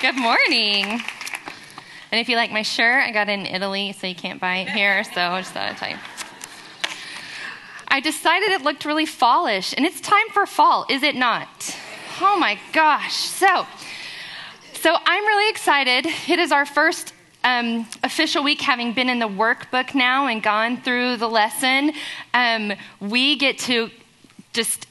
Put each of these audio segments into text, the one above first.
Good morning. And if you like my shirt, I got it in Italy, so you can't buy it here, so I just thought I'd tell you. I decided it looked really fallish, and it's time for fall, is it not? Oh my gosh. So, so I'm really excited. It is our first um, official week having been in the workbook now and gone through the lesson. Um, we get to just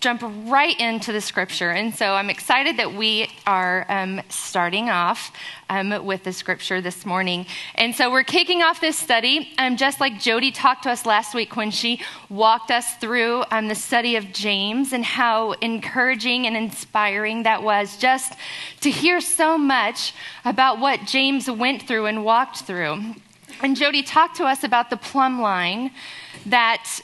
jump right into the scripture. And so I'm excited that we are um, starting off um, with the scripture this morning. And so we're kicking off this study, um, just like Jody talked to us last week when she walked us through um, the study of James and how encouraging and inspiring that was just to hear so much about what James went through and walked through. And Jody talked to us about the plumb line that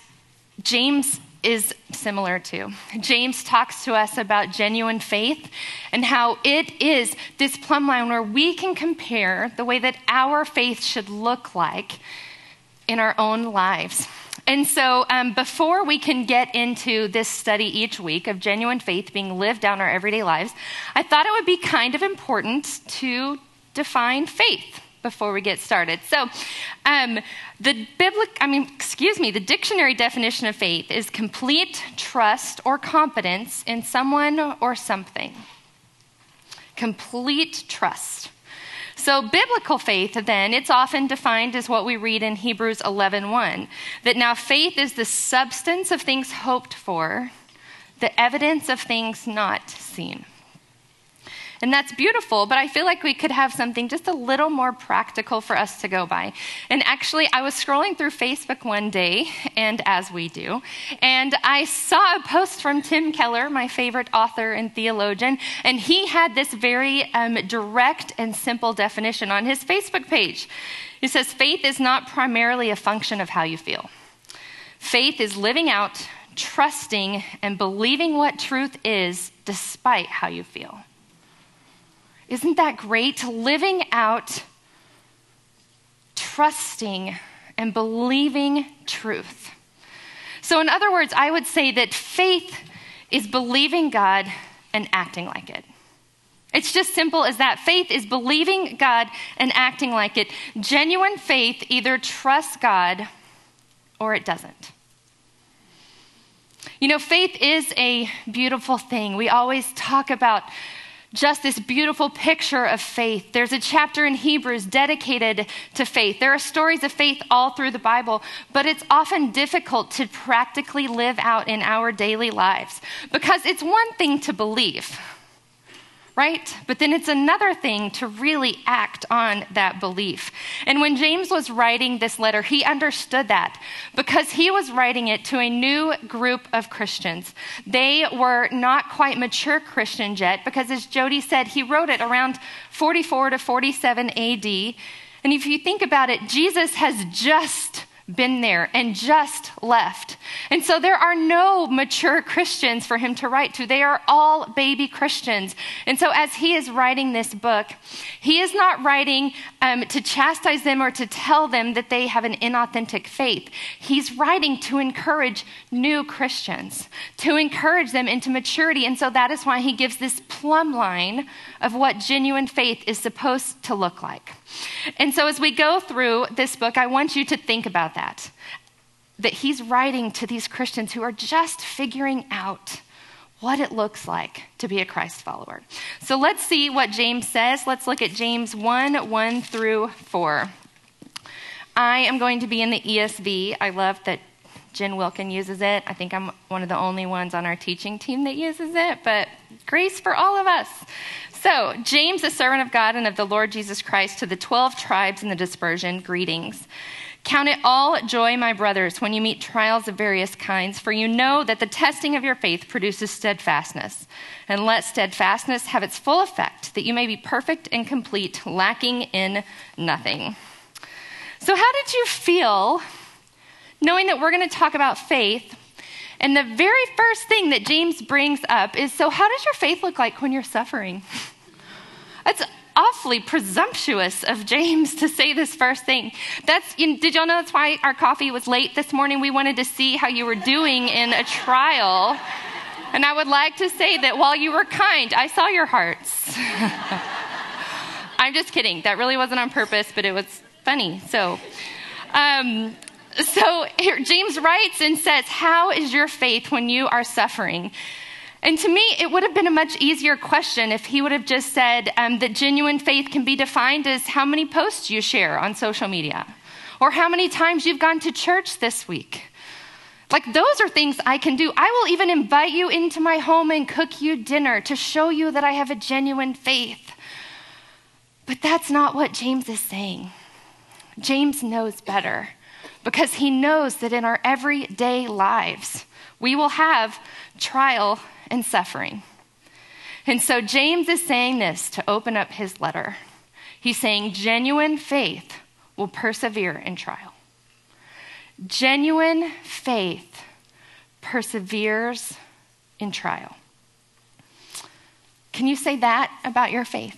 James is similar to. James talks to us about genuine faith and how it is this plumb line where we can compare the way that our faith should look like in our own lives. And so, um, before we can get into this study each week of genuine faith being lived out in our everyday lives, I thought it would be kind of important to define faith before we get started. So, um, the biblical, I mean, excuse me, the dictionary definition of faith is complete trust or confidence in someone or something. Complete trust. So biblical faith then it's often defined as what we read in Hebrews 11:1 that now faith is the substance of things hoped for the evidence of things not seen. And that's beautiful, but I feel like we could have something just a little more practical for us to go by. And actually, I was scrolling through Facebook one day, and as we do, and I saw a post from Tim Keller, my favorite author and theologian, and he had this very um, direct and simple definition on his Facebook page. He says, Faith is not primarily a function of how you feel. Faith is living out, trusting, and believing what truth is despite how you feel. Isn't that great? Living out, trusting, and believing truth. So, in other words, I would say that faith is believing God and acting like it. It's just simple as that. Faith is believing God and acting like it. Genuine faith either trusts God or it doesn't. You know, faith is a beautiful thing. We always talk about just this beautiful picture of faith. There's a chapter in Hebrews dedicated to faith. There are stories of faith all through the Bible, but it's often difficult to practically live out in our daily lives because it's one thing to believe right? But then it's another thing to really act on that belief. And when James was writing this letter, he understood that because he was writing it to a new group of Christians. They were not quite mature Christians yet because, as Jody said, he wrote it around 44 to 47 AD. And if you think about it, Jesus has just been there and just left. And so there are no mature Christians for him to write to. They are all baby Christians. And so as he is writing this book, he is not writing um, to chastise them or to tell them that they have an inauthentic faith. He's writing to encourage new Christians, to encourage them into maturity. And so that is why he gives this plumb line of what genuine faith is supposed to look like. And so, as we go through this book, I want you to think about that. That he's writing to these Christians who are just figuring out what it looks like to be a Christ follower. So, let's see what James says. Let's look at James 1 1 through 4. I am going to be in the ESV. I love that Jen Wilkin uses it. I think I'm one of the only ones on our teaching team that uses it, but grace for all of us. So, James, a servant of God and of the Lord Jesus Christ, to the 12 tribes in the dispersion, greetings. Count it all joy, my brothers, when you meet trials of various kinds, for you know that the testing of your faith produces steadfastness. And let steadfastness have its full effect, that you may be perfect and complete, lacking in nothing. So, how did you feel knowing that we're going to talk about faith? And the very first thing that James brings up is so, how does your faith look like when you're suffering? That's awfully presumptuous of James to say this first thing. That's you know, did y'all know that's why our coffee was late this morning? We wanted to see how you were doing in a trial. And I would like to say that while you were kind, I saw your hearts. I'm just kidding. That really wasn't on purpose, but it was funny. So, um, so James writes and says, How is your faith when you are suffering? And to me, it would have been a much easier question if he would have just said um, that genuine faith can be defined as how many posts you share on social media or how many times you've gone to church this week. Like, those are things I can do. I will even invite you into my home and cook you dinner to show you that I have a genuine faith. But that's not what James is saying. James knows better because he knows that in our everyday lives, we will have trial and suffering. And so James is saying this to open up his letter. He's saying genuine faith will persevere in trial. Genuine faith perseveres in trial. Can you say that about your faith?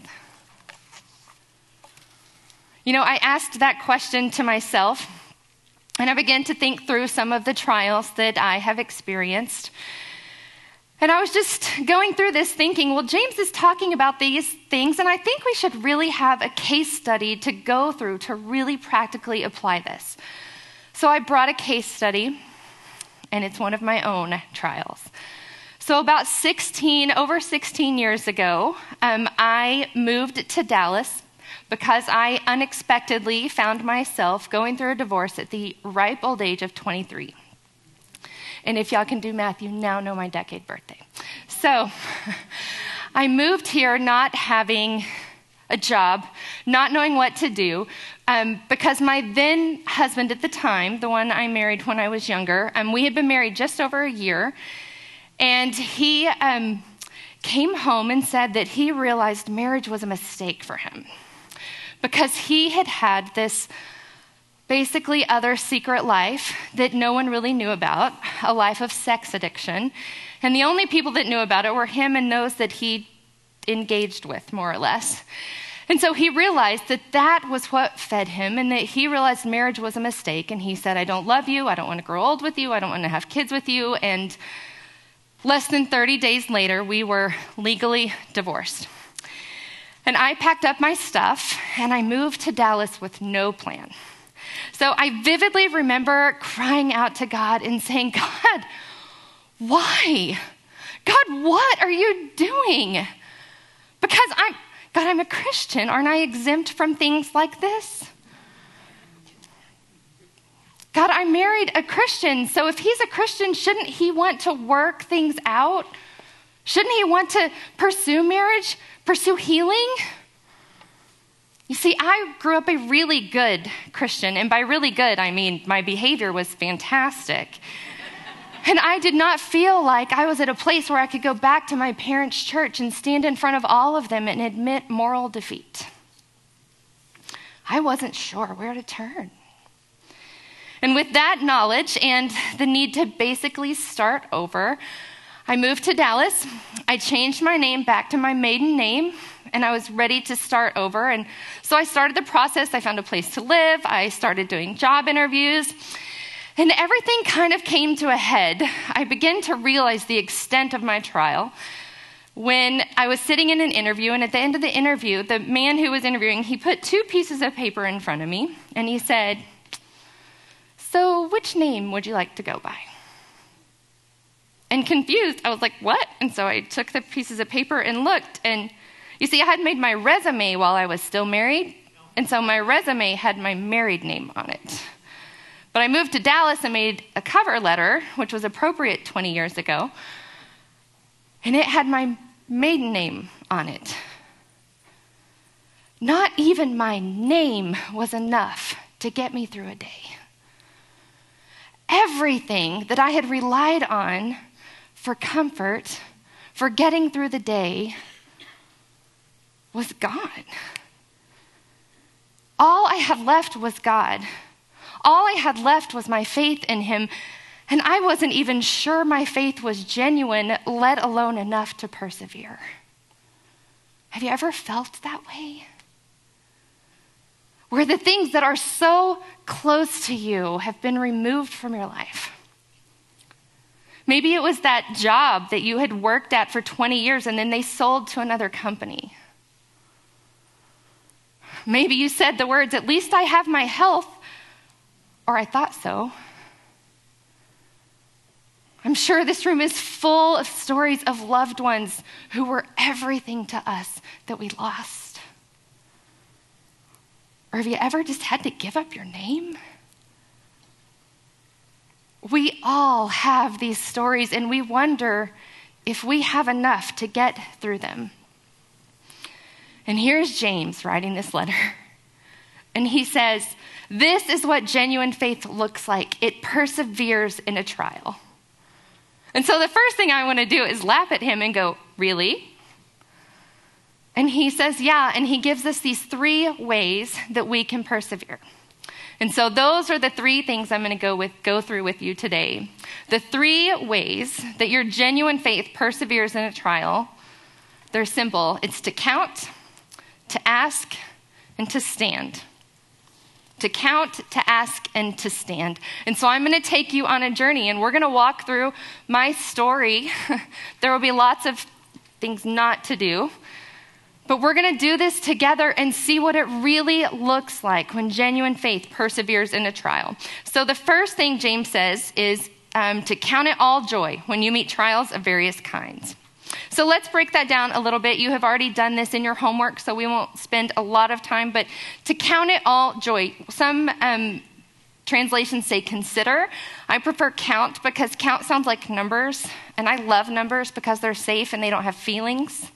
You know, I asked that question to myself, and I began to think through some of the trials that I have experienced. And I was just going through this thinking, well, James is talking about these things, and I think we should really have a case study to go through to really practically apply this. So I brought a case study, and it's one of my own trials. So, about 16, over 16 years ago, um, I moved to Dallas because I unexpectedly found myself going through a divorce at the ripe old age of 23. And if y'all can do math, you now know my decade birthday. So, I moved here not having a job, not knowing what to do, um, because my then husband at the time, the one I married when I was younger, um, we had been married just over a year, and he um, came home and said that he realized marriage was a mistake for him because he had had this basically other secret life that no one really knew about, a life of sex addiction. And the only people that knew about it were him and those that he engaged with, more or less. And so he realized that that was what fed him, and that he realized marriage was a mistake. And he said, I don't love you. I don't want to grow old with you. I don't want to have kids with you. And less than 30 days later, we were legally divorced. And I packed up my stuff and I moved to Dallas with no plan. So I vividly remember crying out to God and saying, God, why? God, what are you doing? Because I'm, God, I'm a Christian. Aren't I exempt from things like this? God, I married a Christian, so if he's a Christian, shouldn't he want to work things out? Shouldn't he want to pursue marriage, pursue healing? You see, I grew up a really good Christian, and by really good, I mean my behavior was fantastic. And I did not feel like I was at a place where I could go back to my parents' church and stand in front of all of them and admit moral defeat. I wasn't sure where to turn. And with that knowledge and the need to basically start over, I moved to Dallas. I changed my name back to my maiden name, and I was ready to start over. And so I started the process. I found a place to live. I started doing job interviews. And everything kind of came to a head. I began to realize the extent of my trial when I was sitting in an interview, and at the end of the interview, the man who was interviewing, he put two pieces of paper in front of me, and he said, So, which name would you like to go by? And confused, I was like, What? And so I took the pieces of paper and looked, and you see, I had made my resume while I was still married, and so my resume had my married name on it. But I moved to Dallas and made a cover letter, which was appropriate 20 years ago, and it had my maiden name on it. Not even my name was enough to get me through a day. Everything that I had relied on for comfort, for getting through the day, was gone. All I had left was God. All I had left was my faith in him, and I wasn't even sure my faith was genuine, let alone enough to persevere. Have you ever felt that way? Where the things that are so close to you have been removed from your life. Maybe it was that job that you had worked at for 20 years and then they sold to another company. Maybe you said the words, At least I have my health, or I thought so. I'm sure this room is full of stories of loved ones who were everything to us that we lost. Or have you ever just had to give up your name? We all have these stories, and we wonder if we have enough to get through them. And here's James writing this letter. And he says, This is what genuine faith looks like it perseveres in a trial. And so the first thing I want to do is laugh at him and go, Really? And he says, Yeah. And he gives us these three ways that we can persevere. And so those are the three things I'm going to go with go through with you today. The three ways that your genuine faith perseveres in a trial. They're simple. It's to count, to ask, and to stand to count, to ask, and to stand. And so I'm going to take you on a journey, and we're going to walk through my story. there will be lots of things not to do. But we're going to do this together and see what it really looks like when genuine faith perseveres in a trial. So, the first thing James says is um, to count it all joy when you meet trials of various kinds. So let's break that down a little bit. You have already done this in your homework, so we won't spend a lot of time, but to count it all joy. Some um, translations say consider. I prefer count because count sounds like numbers, and I love numbers because they're safe and they don't have feelings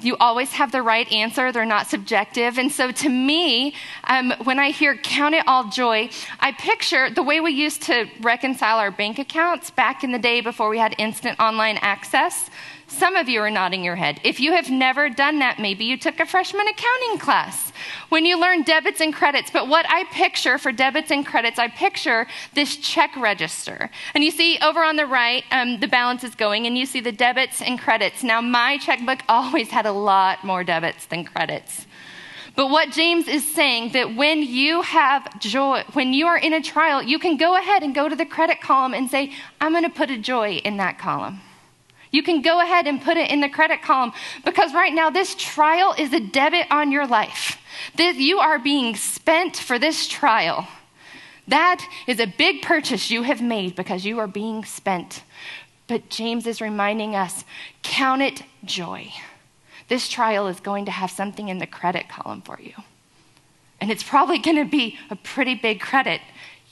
you always have the right answer. They're not subjective. And so to me, um, when I hear count it all joy, I picture the way we used to reconcile our bank accounts back in the day before we had instant online access. Some of you are nodding your head. If you have never done that, maybe you took a freshman accounting class when you learn debits and credits. But what I picture for debits and credits, I picture this check register. And you see over on the right, um, the balance is going, and you see the debits and credits. Now, my checkbook always had a lot more debits than credits. But what James is saying that when you have joy, when you are in a trial, you can go ahead and go to the credit column and say, I'm going to put a joy in that column. You can go ahead and put it in the credit column because right now this trial is a debit on your life. This, you are being spent for this trial. That is a big purchase you have made because you are being spent. But James is reminding us count it joy. This trial is going to have something in the credit column for you. And it's probably going to be a pretty big credit.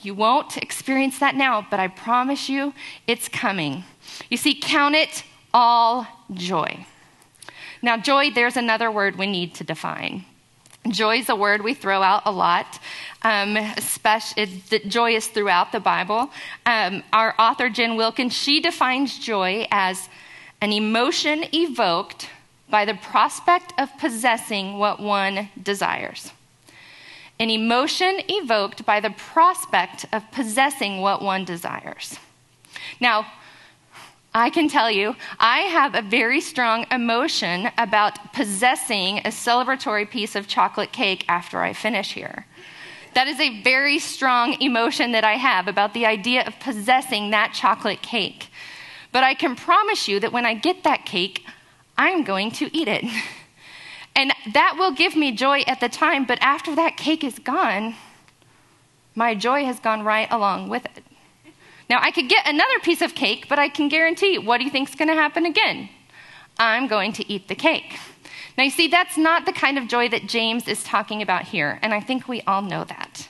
You won't experience that now, but I promise you it's coming. You see, count it all joy. Now, joy, there's another word we need to define. Joy is a word we throw out a lot. Um, it, joy is throughout the Bible. Um, our author, Jen Wilkins, she defines joy as an emotion evoked by the prospect of possessing what one desires. An emotion evoked by the prospect of possessing what one desires. Now, I can tell you, I have a very strong emotion about possessing a celebratory piece of chocolate cake after I finish here. That is a very strong emotion that I have about the idea of possessing that chocolate cake. But I can promise you that when I get that cake, I'm going to eat it. And that will give me joy at the time, but after that cake is gone, my joy has gone right along with it. Now, I could get another piece of cake, but I can guarantee what do you think is going to happen again? I'm going to eat the cake. Now, you see, that's not the kind of joy that James is talking about here, and I think we all know that.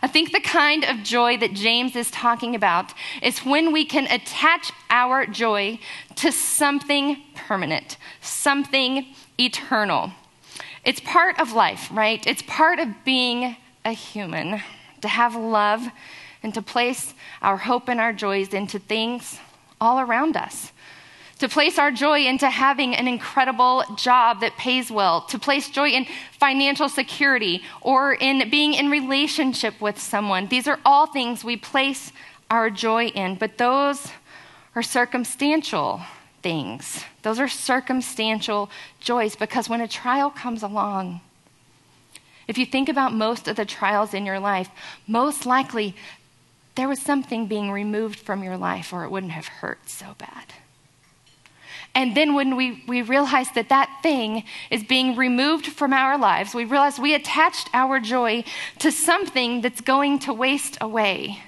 I think the kind of joy that James is talking about is when we can attach our joy to something permanent, something eternal. It's part of life, right? It's part of being a human, to have love and to place our hope and our joys into things all around us. To place our joy into having an incredible job that pays well, to place joy in financial security or in being in relationship with someone. These are all things we place our joy in, but those are circumstantial things. Those are circumstantial joys because when a trial comes along, if you think about most of the trials in your life, most likely there was something being removed from your life, or it wouldn't have hurt so bad. And then when we, we realize that that thing is being removed from our lives, we realize we attached our joy to something that's going to waste away.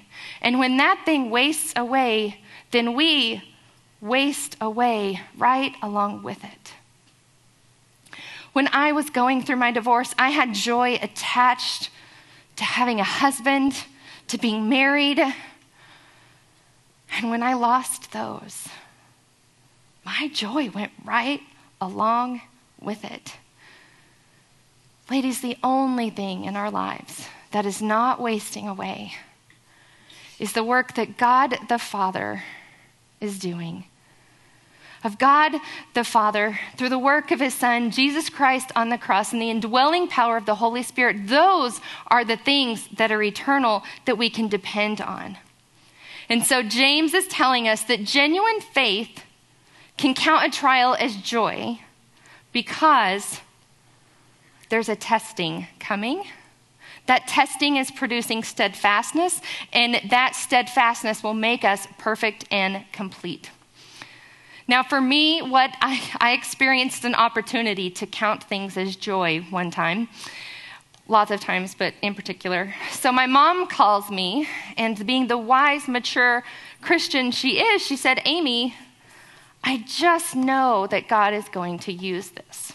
And when that thing wastes away, then we waste away right along with it. When I was going through my divorce, I had joy attached to having a husband, to being married. And when I lost those, my joy went right along with it. Ladies, the only thing in our lives that is not wasting away is the work that God the Father is doing. Of God the Father, through the work of His Son, Jesus Christ on the cross, and the indwelling power of the Holy Spirit, those are the things that are eternal that we can depend on. And so James is telling us that genuine faith can count a trial as joy because there's a testing coming. That testing is producing steadfastness, and that steadfastness will make us perfect and complete. Now, for me, what I, I experienced an opportunity to count things as joy one time lots of times, but in particular. So my mom calls me, and being the wise, mature Christian she is, she said, Amy, I just know that God is going to use this.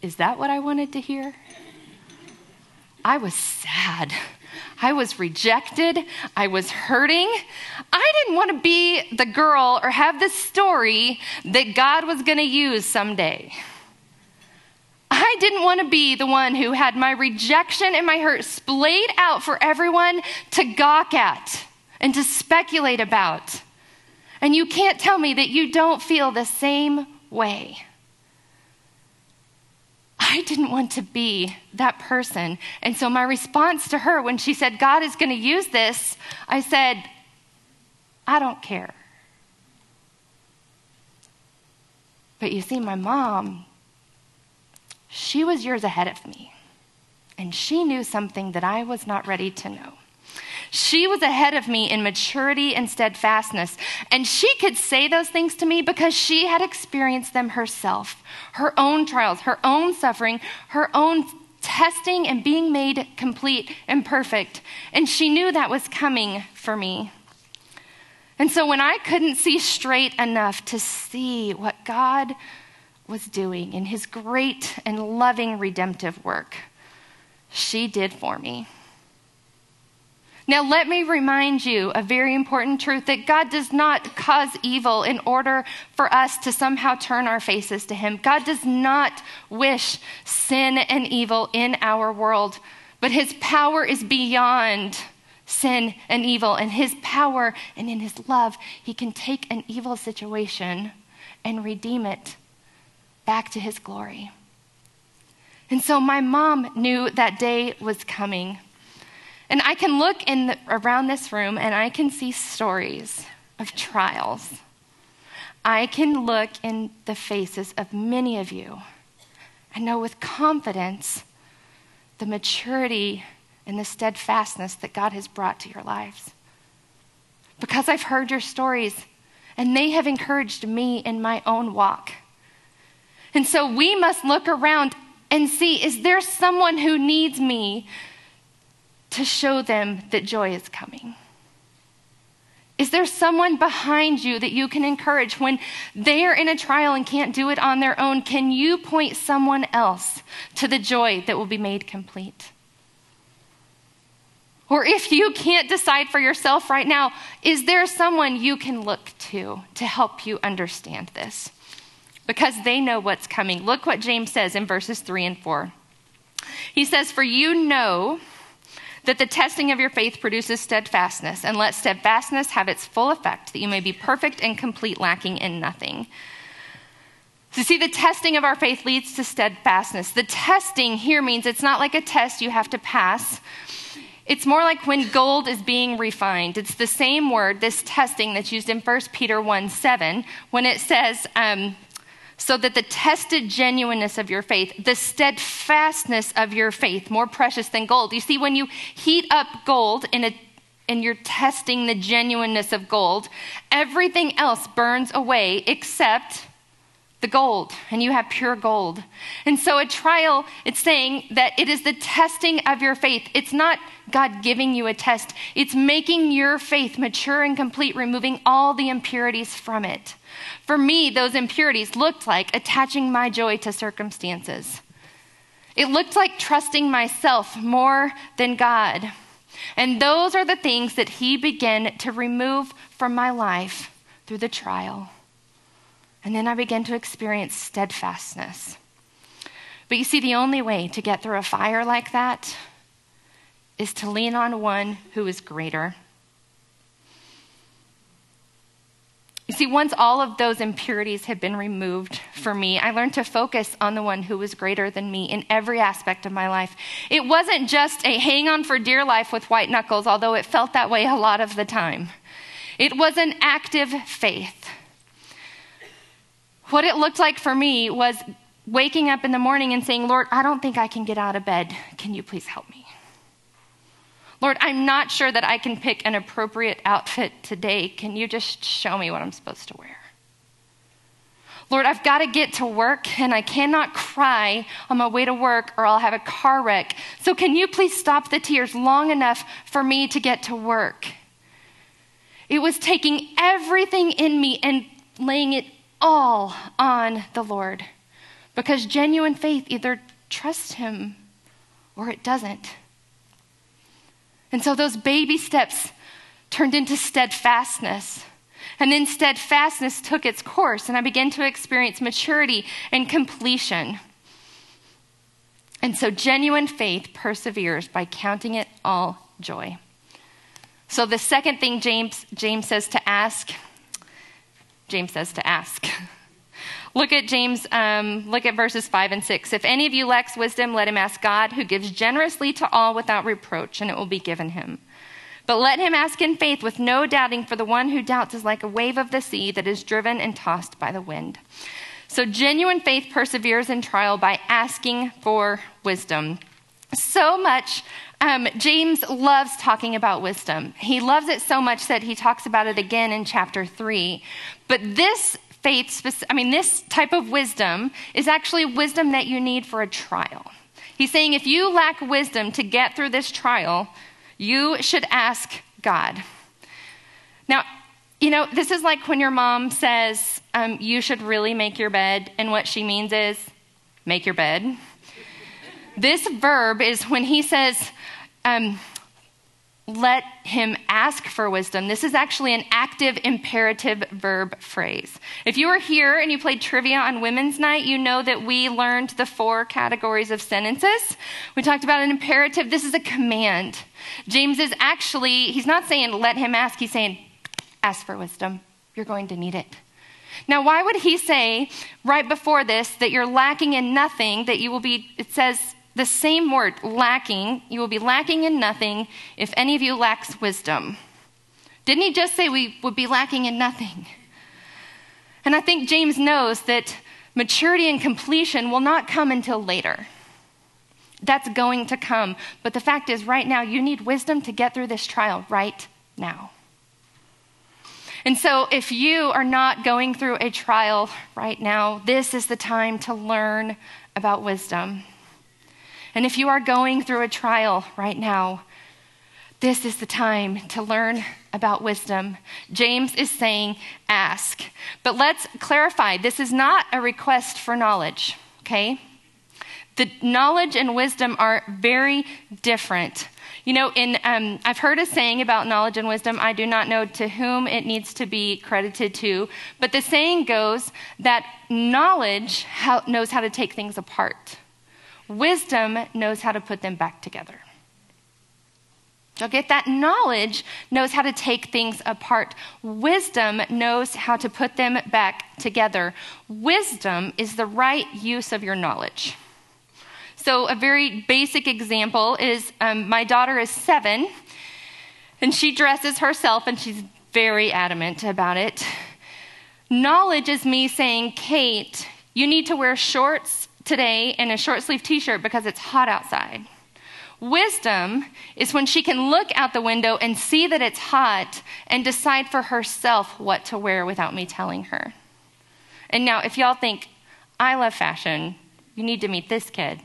Is that what I wanted to hear? I was sad. I was rejected. I was hurting. I didn't want to be the girl or have the story that God was going to use someday. I didn't want to be the one who had my rejection and my hurt splayed out for everyone to gawk at and to speculate about. And you can't tell me that you don't feel the same way. I didn't want to be that person. And so, my response to her when she said, God is going to use this, I said, I don't care. But you see, my mom, she was years ahead of me. And she knew something that I was not ready to know. She was ahead of me in maturity and steadfastness. And she could say those things to me because she had experienced them herself her own trials, her own suffering, her own testing and being made complete and perfect. And she knew that was coming for me. And so when I couldn't see straight enough to see what God was doing in his great and loving redemptive work, she did for me. Now, let me remind you a very important truth that God does not cause evil in order for us to somehow turn our faces to Him. God does not wish sin and evil in our world, but His power is beyond sin and evil. And His power and in His love, He can take an evil situation and redeem it back to His glory. And so my mom knew that day was coming. And I can look in the, around this room and I can see stories of trials. I can look in the faces of many of you and know with confidence the maturity and the steadfastness that God has brought to your lives. Because I've heard your stories and they have encouraged me in my own walk. And so we must look around and see is there someone who needs me to show them that joy is coming? Is there someone behind you that you can encourage when they are in a trial and can't do it on their own? Can you point someone else to the joy that will be made complete? Or if you can't decide for yourself right now, is there someone you can look to to help you understand this? Because they know what's coming. Look what James says in verses 3 and 4. He says, For you know that the testing of your faith produces steadfastness, and let steadfastness have its full effect, that you may be perfect and complete, lacking in nothing. So, see, the testing of our faith leads to steadfastness. The testing here means it's not like a test you have to pass. It's more like when gold is being refined. It's the same word, this testing, that's used in 1 Peter 1 7, when it says, um, so that the tested genuineness of your faith, the steadfastness of your faith, more precious than gold. You see, when you heat up gold in a and you're testing the genuineness of gold, everything else burns away except the gold, and you have pure gold. And so, a trial, it's saying that it is the testing of your faith. It's not God giving you a test, it's making your faith mature and complete, removing all the impurities from it. For me, those impurities looked like attaching my joy to circumstances. It looked like trusting myself more than God. And those are the things that He began to remove from my life through the trial. And then I began to experience steadfastness. But you see, the only way to get through a fire like that is to lean on one who is greater. You see, once all of those impurities had been removed for me, I learned to focus on the one who was greater than me in every aspect of my life. It wasn't just a hang on for dear life with white knuckles, although it felt that way a lot of the time. It was an active faith. What it looked like for me was waking up in the morning and saying, Lord, I don't think I can get out of bed. Can you please help me? Lord, I'm not sure that I can pick an appropriate outfit today. Can you just show me what I'm supposed to wear? Lord, I've got to get to work and I cannot cry on my way to work or I'll have a car wreck. So, can you please stop the tears long enough for me to get to work? It was taking everything in me and laying it all on the Lord because genuine faith either trusts Him or it doesn't. And so those baby steps turned into steadfastness. And then steadfastness took its course, and I began to experience maturity and completion. And so genuine faith perseveres by counting it all joy. So the second thing James, James says to ask, James says to ask. Look at James, um, look at verses 5 and 6. If any of you lacks wisdom, let him ask God, who gives generously to all without reproach, and it will be given him. But let him ask in faith with no doubting, for the one who doubts is like a wave of the sea that is driven and tossed by the wind. So, genuine faith perseveres in trial by asking for wisdom. So much, um, James loves talking about wisdom. He loves it so much that he talks about it again in chapter 3. But this faith, I mean, this type of wisdom is actually wisdom that you need for a trial. He's saying if you lack wisdom to get through this trial, you should ask God. Now, you know, this is like when your mom says, um, you should really make your bed, and what she means is, make your bed. this verb is when he says, um, let him ask for wisdom. This is actually an active imperative verb phrase. If you were here and you played trivia on Women's Night, you know that we learned the four categories of sentences. We talked about an imperative. This is a command. James is actually, he's not saying let him ask, he's saying ask for wisdom. You're going to need it. Now, why would he say right before this that you're lacking in nothing, that you will be, it says, the same word, lacking, you will be lacking in nothing if any of you lacks wisdom. Didn't he just say we would be lacking in nothing? And I think James knows that maturity and completion will not come until later. That's going to come. But the fact is, right now, you need wisdom to get through this trial right now. And so, if you are not going through a trial right now, this is the time to learn about wisdom. And if you are going through a trial right now, this is the time to learn about wisdom. James is saying, ask. But let's clarify this is not a request for knowledge, okay? The knowledge and wisdom are very different. You know, in um, I've heard a saying about knowledge and wisdom. I do not know to whom it needs to be credited to, but the saying goes that knowledge knows how to take things apart. Wisdom knows how to put them back together. You'll get that knowledge knows how to take things apart. Wisdom knows how to put them back together. Wisdom is the right use of your knowledge. So, a very basic example is um, my daughter is seven, and she dresses herself, and she's very adamant about it. Knowledge is me saying, Kate, you need to wear shorts today in a short sleeve t shirt because it's hot outside. Wisdom is when she can look out the window and see that it's hot and decide for herself what to wear without me telling her. And now, if y'all think, I love fashion, you need to meet this kid.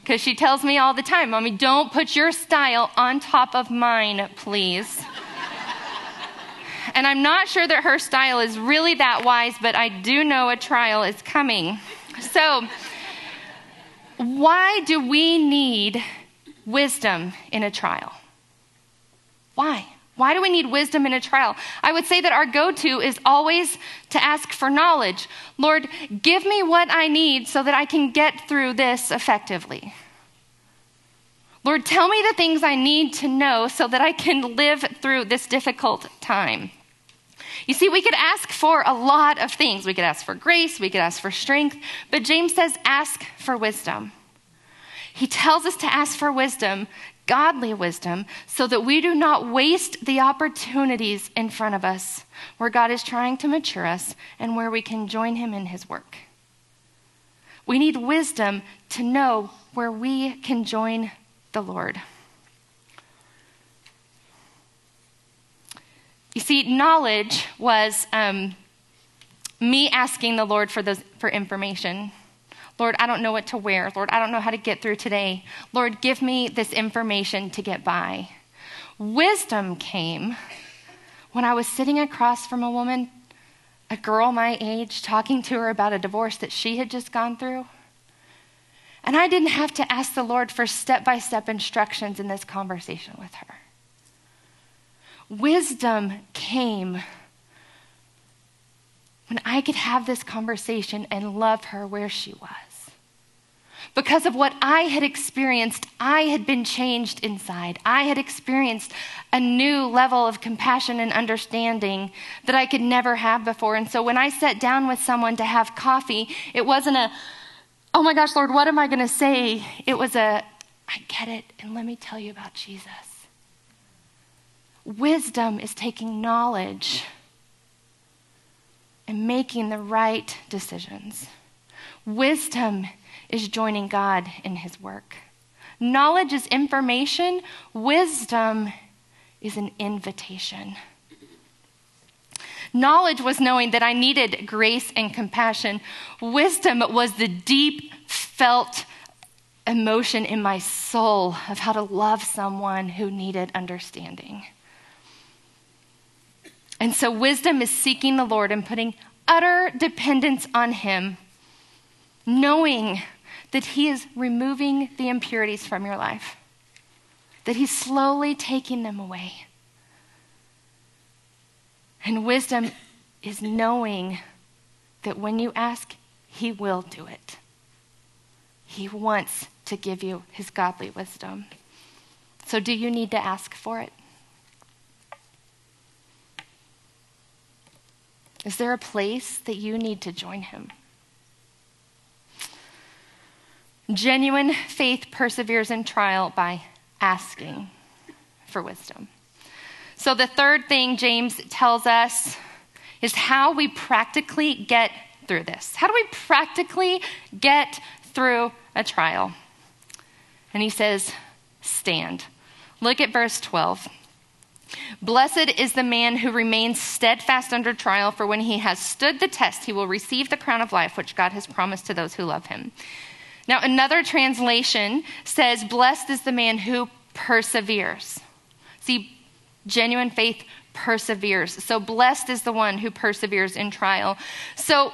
Because she tells me all the time, Mommy, don't put your style on top of mine, please. and I'm not sure that her style is really that wise, but I do know a trial is coming. So, why do we need wisdom in a trial? Why? Why do we need wisdom in a trial? I would say that our go to is always to ask for knowledge. Lord, give me what I need so that I can get through this effectively. Lord, tell me the things I need to know so that I can live through this difficult time. You see, we could ask for a lot of things. We could ask for grace, we could ask for strength, but James says, ask for wisdom. He tells us to ask for wisdom, godly wisdom, so that we do not waste the opportunities in front of us where God is trying to mature us and where we can join Him in His work. We need wisdom to know where we can join the Lord. You see, knowledge was um, me asking the Lord for, those, for information. Lord, I don't know what to wear. Lord, I don't know how to get through today. Lord, give me this information to get by. Wisdom came when I was sitting across from a woman, a girl my age, talking to her about a divorce that she had just gone through. And I didn't have to ask the Lord for step by step instructions in this conversation with her. Wisdom came when I could have this conversation and love her where she was. Because of what I had experienced, I had been changed inside. I had experienced a new level of compassion and understanding that I could never have before. And so when I sat down with someone to have coffee, it wasn't a, oh my gosh, Lord, what am I going to say? It was a, I get it, and let me tell you about Jesus. Wisdom is taking knowledge and making the right decisions. Wisdom is joining God in his work. Knowledge is information, wisdom is an invitation. Knowledge was knowing that I needed grace and compassion. Wisdom was the deep felt emotion in my soul of how to love someone who needed understanding. And so, wisdom is seeking the Lord and putting utter dependence on Him, knowing that He is removing the impurities from your life, that He's slowly taking them away. And wisdom is knowing that when you ask, He will do it. He wants to give you His godly wisdom. So, do you need to ask for it? Is there a place that you need to join Him? Genuine faith perseveres in trial by asking for wisdom. So, the third thing James tells us is how we practically get through this. How do we practically get through a trial? And he says, Stand. Look at verse 12. Blessed is the man who remains steadfast under trial, for when he has stood the test, he will receive the crown of life which God has promised to those who love him. Now, another translation says, Blessed is the man who perseveres. See, genuine faith perseveres. So, blessed is the one who perseveres in trial. So,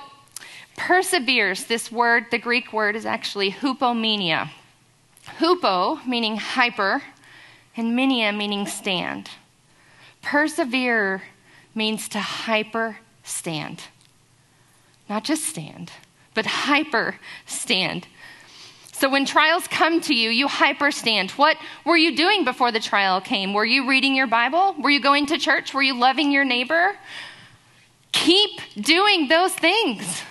perseveres, this word, the Greek word is actually hupomenia. Hupo meaning hyper, and menia meaning stand. Persevere means to hyper stand. Not just stand, but hyper stand. So when trials come to you, you hyperstand. What were you doing before the trial came? Were you reading your Bible? Were you going to church? Were you loving your neighbor? Keep doing those things.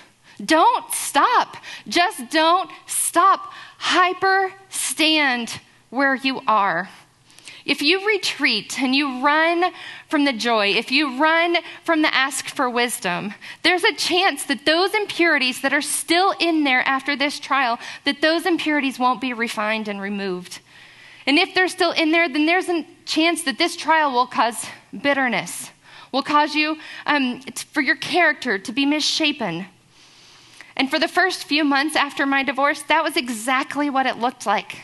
Don't stop. Just don't stop. Hyper stand where you are. If you retreat and you run from the joy, if you run from the ask for wisdom, there's a chance that those impurities that are still in there after this trial, that those impurities won't be refined and removed. And if they're still in there, then there's a chance that this trial will cause bitterness, will cause you um, for your character to be misshapen. And for the first few months after my divorce, that was exactly what it looked like.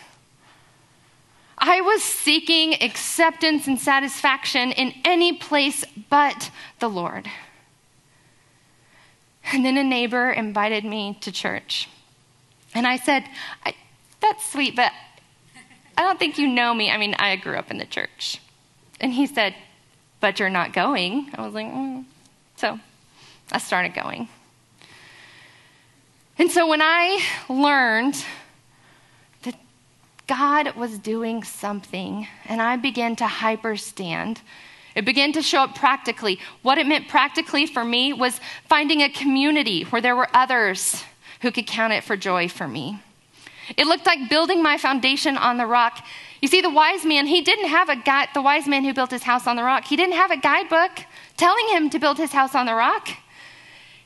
I was seeking acceptance and satisfaction in any place but the Lord. And then a neighbor invited me to church. And I said, I, That's sweet, but I don't think you know me. I mean, I grew up in the church. And he said, But you're not going. I was like, mm. So I started going. And so when I learned God was doing something and I began to hyperstand, it began to show up practically. What it meant practically for me was finding a community where there were others who could count it for joy for me. It looked like building my foundation on the rock. You see, the wise man, he didn't have a guide, the wise man who built his house on the rock, he didn't have a guidebook telling him to build his house on the rock.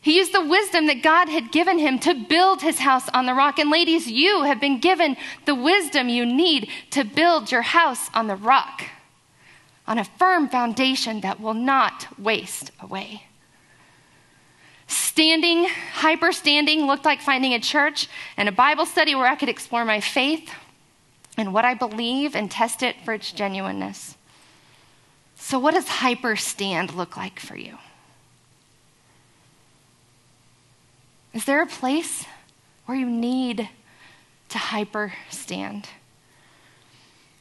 He used the wisdom that God had given him to build his house on the rock. And ladies, you have been given the wisdom you need to build your house on the rock, on a firm foundation that will not waste away. Standing, hyper standing, looked like finding a church and a Bible study where I could explore my faith and what I believe and test it for its genuineness. So, what does hyper stand look like for you? Is there a place where you need to hyper stand?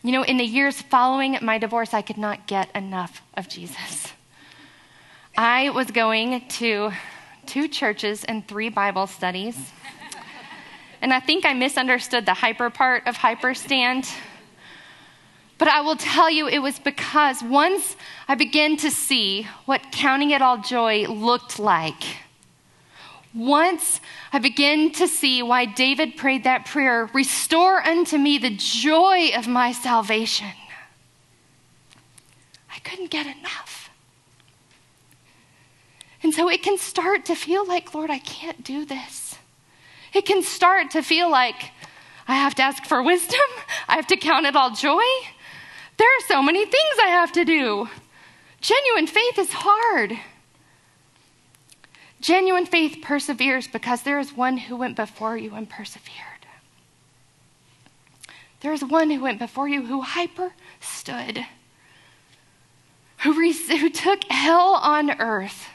You know, in the years following my divorce, I could not get enough of Jesus. I was going to two churches and three Bible studies. And I think I misunderstood the hyper part of hyper stand. But I will tell you, it was because once I began to see what counting it all joy looked like, once I begin to see why David prayed that prayer, restore unto me the joy of my salvation, I couldn't get enough. And so it can start to feel like, Lord, I can't do this. It can start to feel like I have to ask for wisdom, I have to count it all joy. There are so many things I have to do. Genuine faith is hard. Genuine faith perseveres because there is one who went before you and persevered. There is one who went before you who hyper stood, who, re- who took hell on earth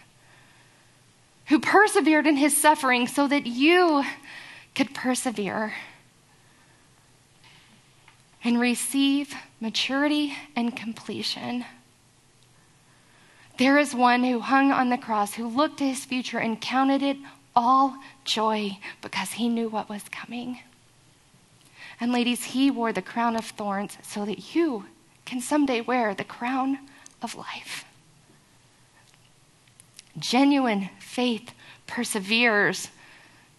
who persevered in his suffering so that you could persevere and receive maturity and completion. There is one who hung on the cross, who looked to his future and counted it all joy because he knew what was coming. And, ladies, he wore the crown of thorns so that you can someday wear the crown of life. Genuine faith perseveres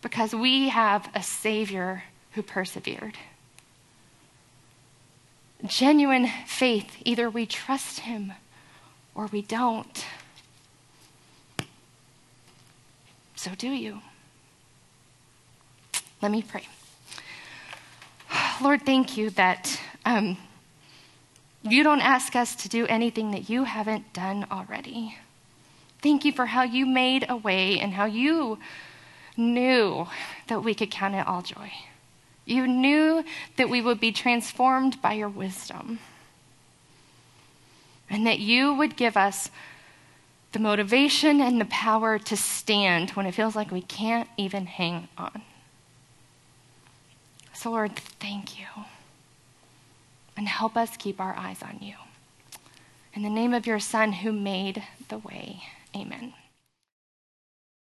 because we have a Savior who persevered. Genuine faith, either we trust Him or we don't. So do you. Let me pray. Lord, thank you that um, you don't ask us to do anything that you haven't done already. Thank you for how you made a way and how you knew that we could count it all joy. You knew that we would be transformed by your wisdom and that you would give us the motivation and the power to stand when it feels like we can't even hang on. So, Lord, thank you. And help us keep our eyes on you. In the name of your Son who made the way. Amen.